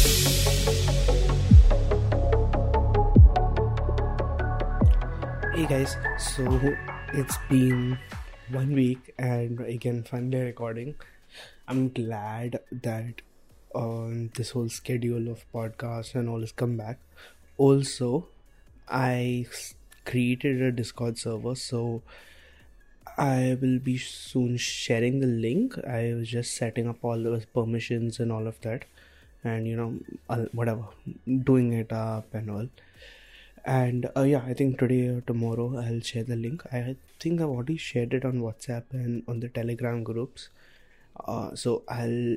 Hey guys, so it's been one week and again finally recording. I'm glad that um, this whole schedule of podcasts and all has come back. Also, I created a Discord server, so I will be soon sharing the link. I was just setting up all those permissions and all of that, and you know, whatever, doing it up and all. And uh, yeah i think today or tomorrow i'll share the link. I think i've already shared it on whatsapp and on the telegram groups. Uh, so i'll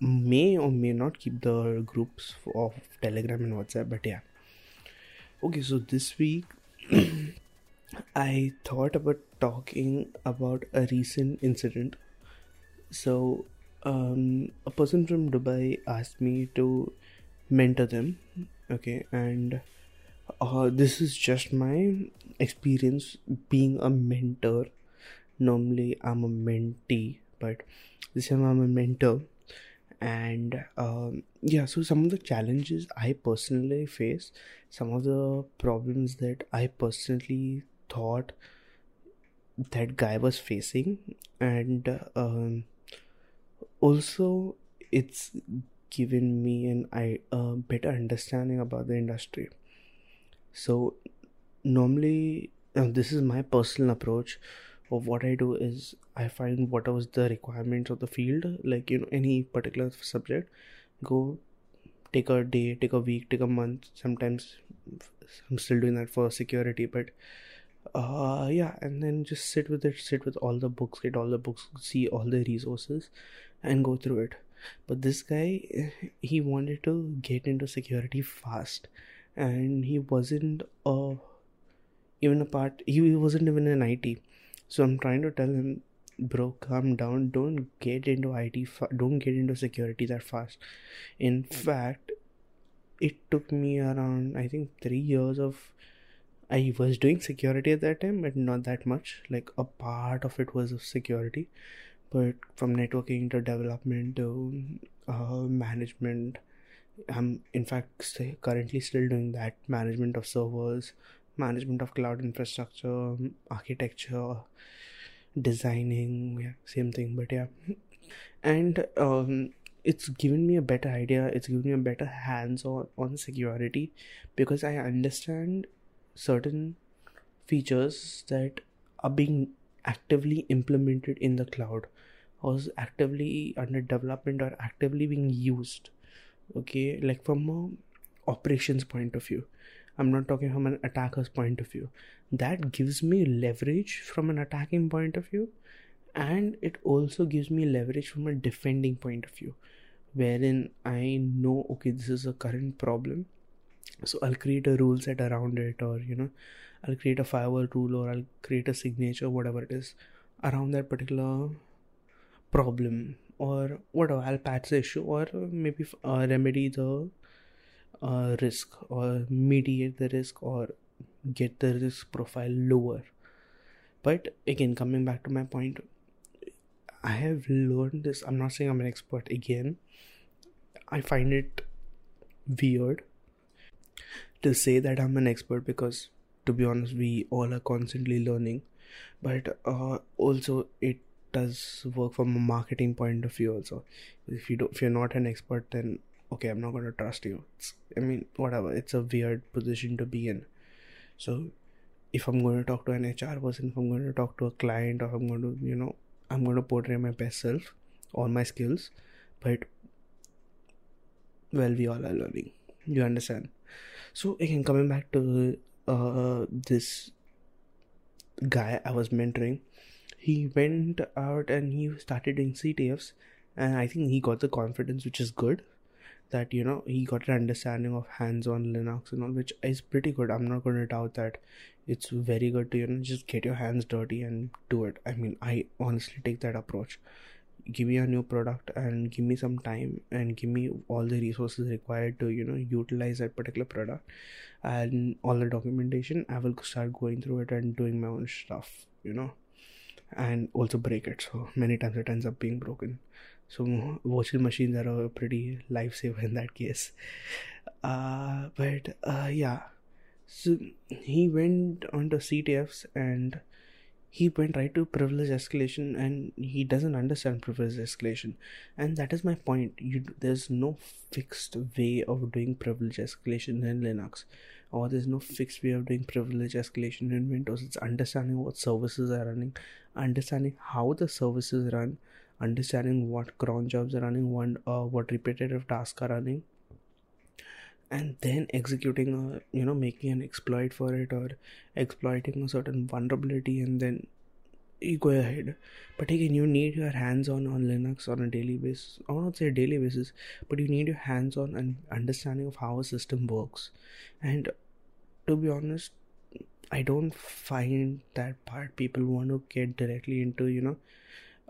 may or may not keep the groups of telegram and whatsapp but yeah. Okay so this week i thought about talking about a recent incident. So um, a person from dubai asked me to mentor them okay and uh, this is just my experience being a mentor. Normally i'm a mentee but this time i'm a mentor. And um, yeah so some of the challenges i personally face some of the problems that i personally thought that guy was facing and um, also it's given me an I a better understanding about the industry. So normally, uh, this is my personal approach of what I do is I find what was the requirements of the field, like you know any particular subject, go take a day, take a week, take a month. Sometimes I'm still doing that for security, but uh yeah and then just sit with it sit with all the books get all the books see all the resources and go through it. But this guy he wanted to get into security fast. And he wasn't uh even a part he wasn't even in IT so I'm trying to tell him bro calm down. Don't get into IT fa- don't get into security that fast. In fact it took me around I think 3 years of I was doing security at that time, but not that much. Like a part of it was of security, but from networking to development to uh, management, I'm in fact currently still doing that management of servers, management of cloud infrastructure, architecture, designing, yeah, same thing. But yeah, and um, it's given me a better idea. It's given me a better hands on on security because I understand certain features that are being actively implemented in the cloud is actively under development or actively being used okay like from a operations point of view. I'm not talking from an attacker's point of view. That gives me leverage from an attacking point of view and it also gives me leverage from a defending point of view wherein i know okay this is a current problem so i'll create a rule set around it or you know i'll create a firewall rule or i'll create a signature whatever it is around that particular problem or whatever i'll patch the issue or maybe uh, remedy the uh, risk or mediate the risk or get the risk profile lower. But again coming back to my point i have learned this. I'm not saying i'm an expert again. I find it weird to say that I'm an expert because, to be honest, we all are constantly learning. But uh, also, it does work from a marketing point of view. Also, if you don't, if you're not an expert, then okay, I'm not gonna trust you. It's, I mean, whatever. It's a weird position to be in. So, if I'm going to talk to an HR person, if I'm going to talk to a client, or I'm going to, you know, I'm going to portray my best self, all my skills, but well, we all are learning. You understand? So again, coming back to uh, this guy I was mentoring, he went out and he started doing CTFs, and I think he got the confidence, which is good. That you know he got an understanding of hands-on Linux and all, which is pretty good. I'm not going to doubt that. It's very good to you know just get your hands dirty and do it. I mean, I honestly take that approach give me a new product and give me some time and give me all the resources required to you know utilize that particular product and all the documentation i will start going through it and doing my own stuff you know and also break it. So many times it ends up being broken. So virtual machines are a pretty lifesaver in that case. Uh, but uh, yeah. So he went on to ctfs and he went right to privilege escalation and he doesn't understand privilege escalation. And that is my point. You there's no fixed way of doing privilege escalation in linux or there's no fixed way of doing privilege escalation in windows it's understanding what services are running understanding how the services run understanding what cron jobs are running one uh, what repetitive tasks are running and then executing a you know making an exploit for it or exploiting a certain vulnerability and then you go ahead. But again you need your hands on on linux on a daily basis i will not say daily basis but you need your hands on and understanding of how a system works. And to be honest i don't find that part people want to get directly into you know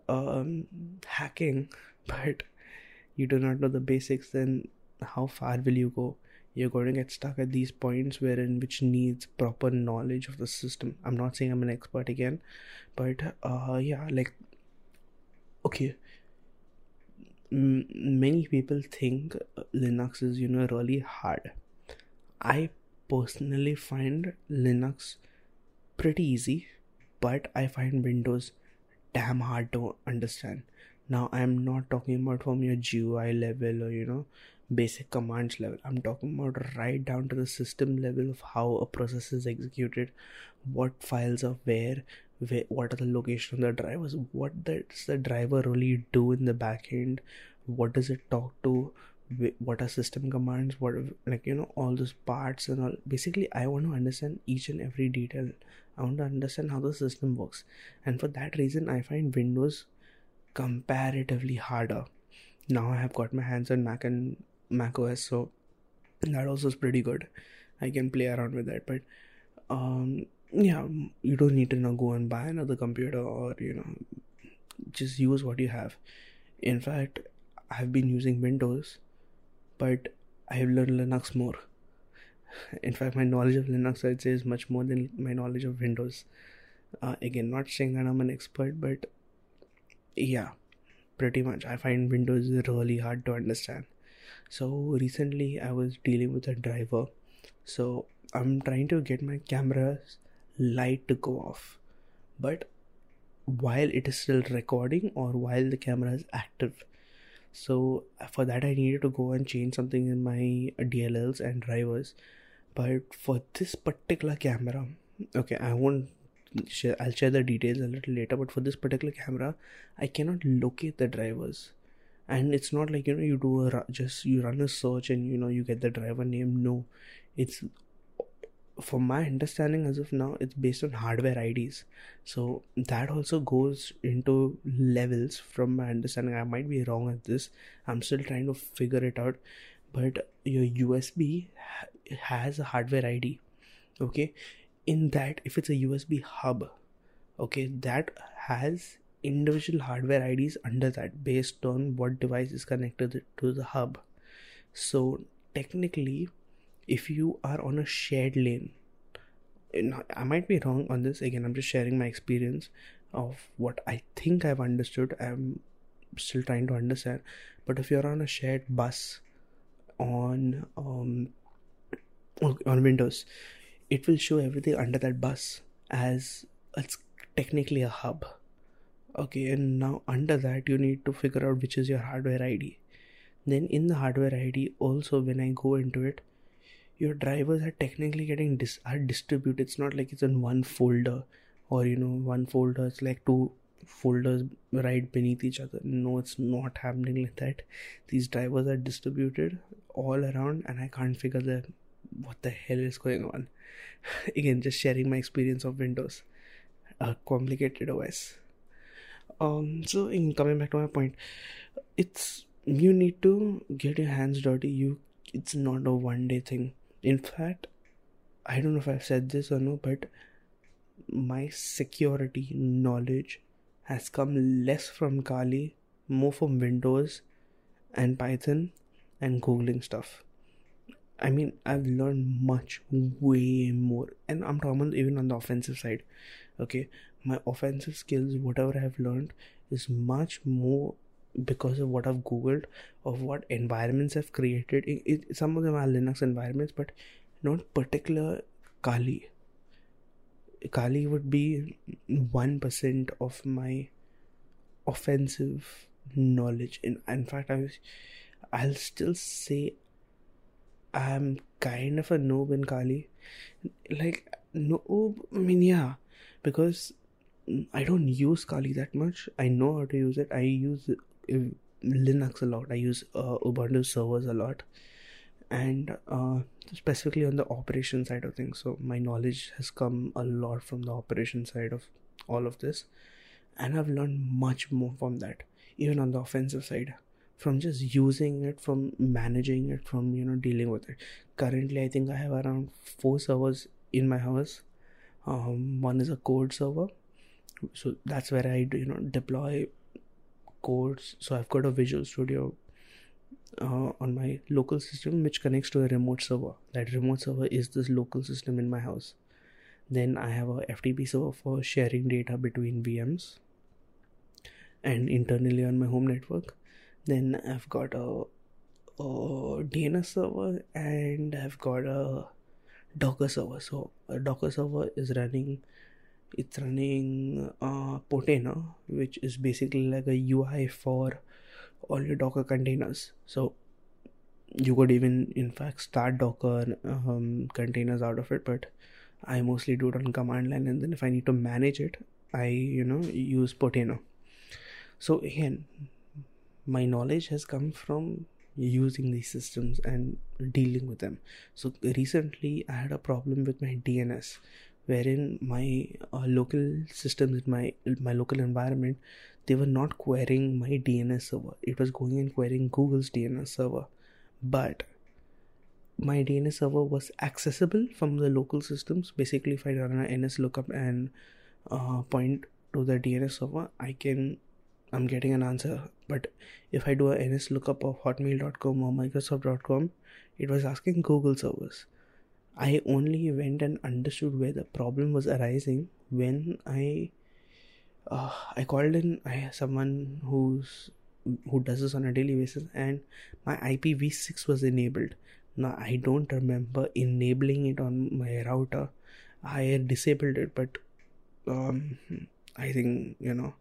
um, hacking. But you do not know the basics then how far will you go you're going to get stuck at these points wherein which needs proper knowledge of the system. I'm not saying i'm an expert again but uh yeah like okay. Many people think linux is you know really hard. I personally find linux pretty easy but i find windows damn hard to understand. Now i'm not talking about from your gui level or you know basic commands level. I'm talking about right down to the system level of how a process is executed what files are where, where what are the location of the drivers what does the driver really do in the backend what does it talk to what are system commands what like you know all those parts and all. Basically i want to understand each and every detail. I want to understand how the system works. And for that reason i find windows comparatively harder. Now i have got my hands on mac and mac os so that also is pretty good. I can play around with that but um yeah you don't need to now go and buy another computer or you know just use what you have. In fact i've been using windows but i've learned linux more. In fact my knowledge of linux i'd say is much more than my knowledge of windows. Uh, again not saying that i'm an expert but yeah pretty much. I find windows really hard to understand so recently i was dealing with a driver. So i'm trying to get my camera's light to go off. But while it is still recording or while the camera is active. So for that i needed to go and change something in my dlls and drivers. But for this particular camera okay i won't share i'll share the details a little later but for this particular camera i cannot locate the drivers and it's not like you know you do a just you run a search and you know you get the driver name. No. It's from my understanding as of now it's based on hardware ids so that also goes into levels from my understanding. I might be wrong at this. I'm still trying to figure it out. But your usb has a hardware id okay? In that if it's a usb hub okay that has individual hardware IDs under that based on what device is connected to the hub. So technically, if you are on a shared lane, I might be wrong on this. Again, I'm just sharing my experience of what I think I've understood. I'm still trying to understand. But if you're on a shared bus on um, on Windows, it will show everything under that bus as it's technically a hub okay and now under that you need to figure out which is your hardware id then in the hardware id also when i go into it your drivers are technically getting dis- are distributed. It's not like it's in one folder or you know one folder it's like two folders right beneath each other. No it's not happening like that. These drivers are distributed all around and i can't figure that what the hell is going on. Again just sharing my experience of windows. A complicated os um so in coming back to my point it's you need to get your hands dirty. You it's not a one day thing. In fact i don't know if i've said this or no but my security knowledge has come less from kali more from windows and python and googling stuff. I mean i've learned much way more. And i'm talking even on the offensive side okay my offensive skills whatever i have learned is much more because of what I've googled of what environments I've created. It, it, some of them are Linux environments, but not particular Kali. Kali would be one percent of my offensive knowledge. In in fact, I I'll still say I'm kind of a noob in Kali. Like noob, I mean yeah, because I don't use Kali that much. I know how to use it. I use uh, Linux a lot. I use uh, Ubuntu servers a lot, and uh, specifically on the operation side of things. So my knowledge has come a lot from the operation side of all of this, and I've learned much more from that. Even on the offensive side, from just using it, from managing it, from you know dealing with it. Currently, I think I have around four servers in my house. Um, one is a code server so that's where i you know deploy codes. So i've got a visual studio uh, on my local system which connects to a remote server. That remote server is this local system in my house. Then i have a ftp server for sharing data between vms and internally on my home network. Then i've got a, a dns server and i've got a docker server. So a docker server is running it's running uh, Portainer, which is basically like a UI for all your Docker containers. So you could even, in fact, start Docker um, containers out of it, but I mostly do it on command line, and then if I need to manage it, I you know use Portainer. So again, my knowledge has come from using these systems and dealing with them. So recently, I had a problem with my DNS wherein my uh, local systems in my my local environment they were not querying my DNS server. It was going and querying Google's DNS server, but my DNS server was accessible from the local systems. Basically, if I run an NS lookup and uh, point to the DNS server, I can I'm getting an answer. But if I do a NS lookup of Hotmail.com or Microsoft.com, it was asking Google servers. I only went and understood where the problem was arising when I uh, I called in I someone who's who does this on a daily basis and my IPv6 was enabled. Now I don't remember enabling it on my router. I disabled it, but um, I think you know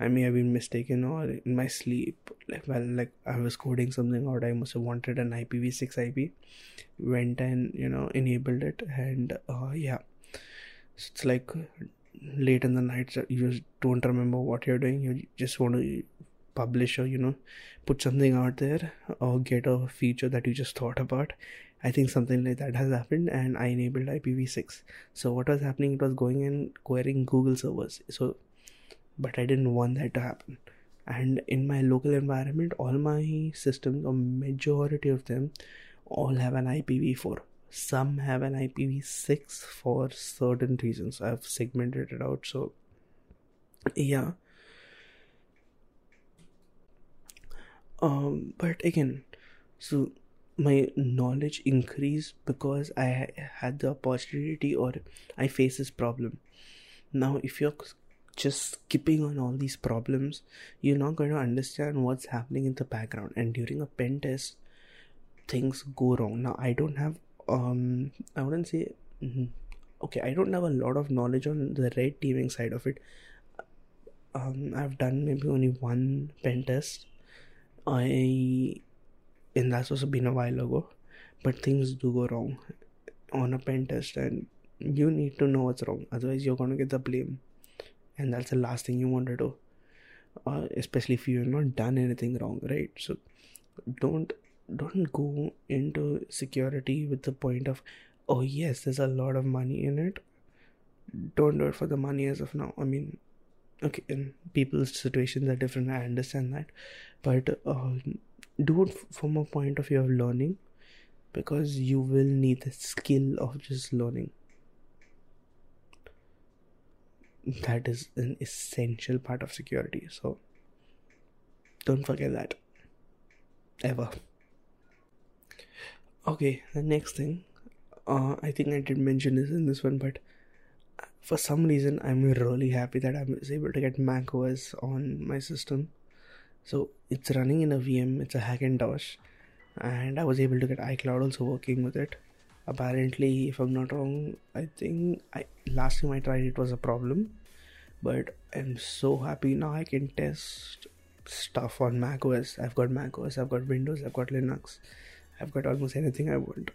I may have been mistaken or in my sleep, like well, like I was coding something or I must have wanted an IPv6 IP, went and you know enabled it, and uh, yeah, so it's like late in the night. You just don't remember what you're doing. You just want to publish or you know put something out there or get a feature that you just thought about. I think something like that has happened, and I enabled IPv6. So what was happening? It was going and querying Google servers. So but I didn't want that to happen. And in my local environment, all my systems, or majority of them, all have an IPv4. Some have an IPv6 for certain reasons. I've segmented it out. So, yeah. Um, but again, so my knowledge increased because I had the opportunity or I face this problem. Now, if you're just skipping on all these problems, you're not going to understand what's happening in the background. And during a pen test, things go wrong. Now, I don't have, um, I wouldn't say, mm-hmm, okay, I don't have a lot of knowledge on the red teaming side of it. Um, I've done maybe only one pen test. I, and that's also been a while ago, but things do go wrong on a pen test, and you need to know what's wrong. Otherwise, you're gonna get the blame and that's the last thing you want to do. Uh, especially if you've not done anything wrong right? So don't don't go into security with the point of oh yes there's a lot of money in it. Don't do it for the money as of now. I mean okay in people's situations are different i understand that. But uh, do it from a point of view of learning because you will need the skill of just learning that is an essential part of security so don't forget that ever okay the next thing uh, i think i did mention this in this one but for some reason i'm really happy that i was able to get mac os on my system So it's running in a VM. It's a Hackintosh, and I was able to get iCloud also working with it. Apparently, if I'm not wrong, I think I last time I tried it was a problem, but I'm so happy now. I can test stuff on Mac OS. I've got Mac OS. I've got Windows. I've got Linux. I've got almost anything I want,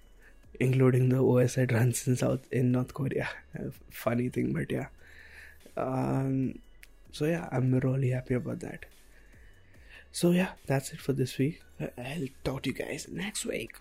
including the OS that runs in South in North Korea. Funny thing, but yeah. Um, so yeah, I'm really happy about that. So yeah, that's it for this week. I'll talk to you guys next week.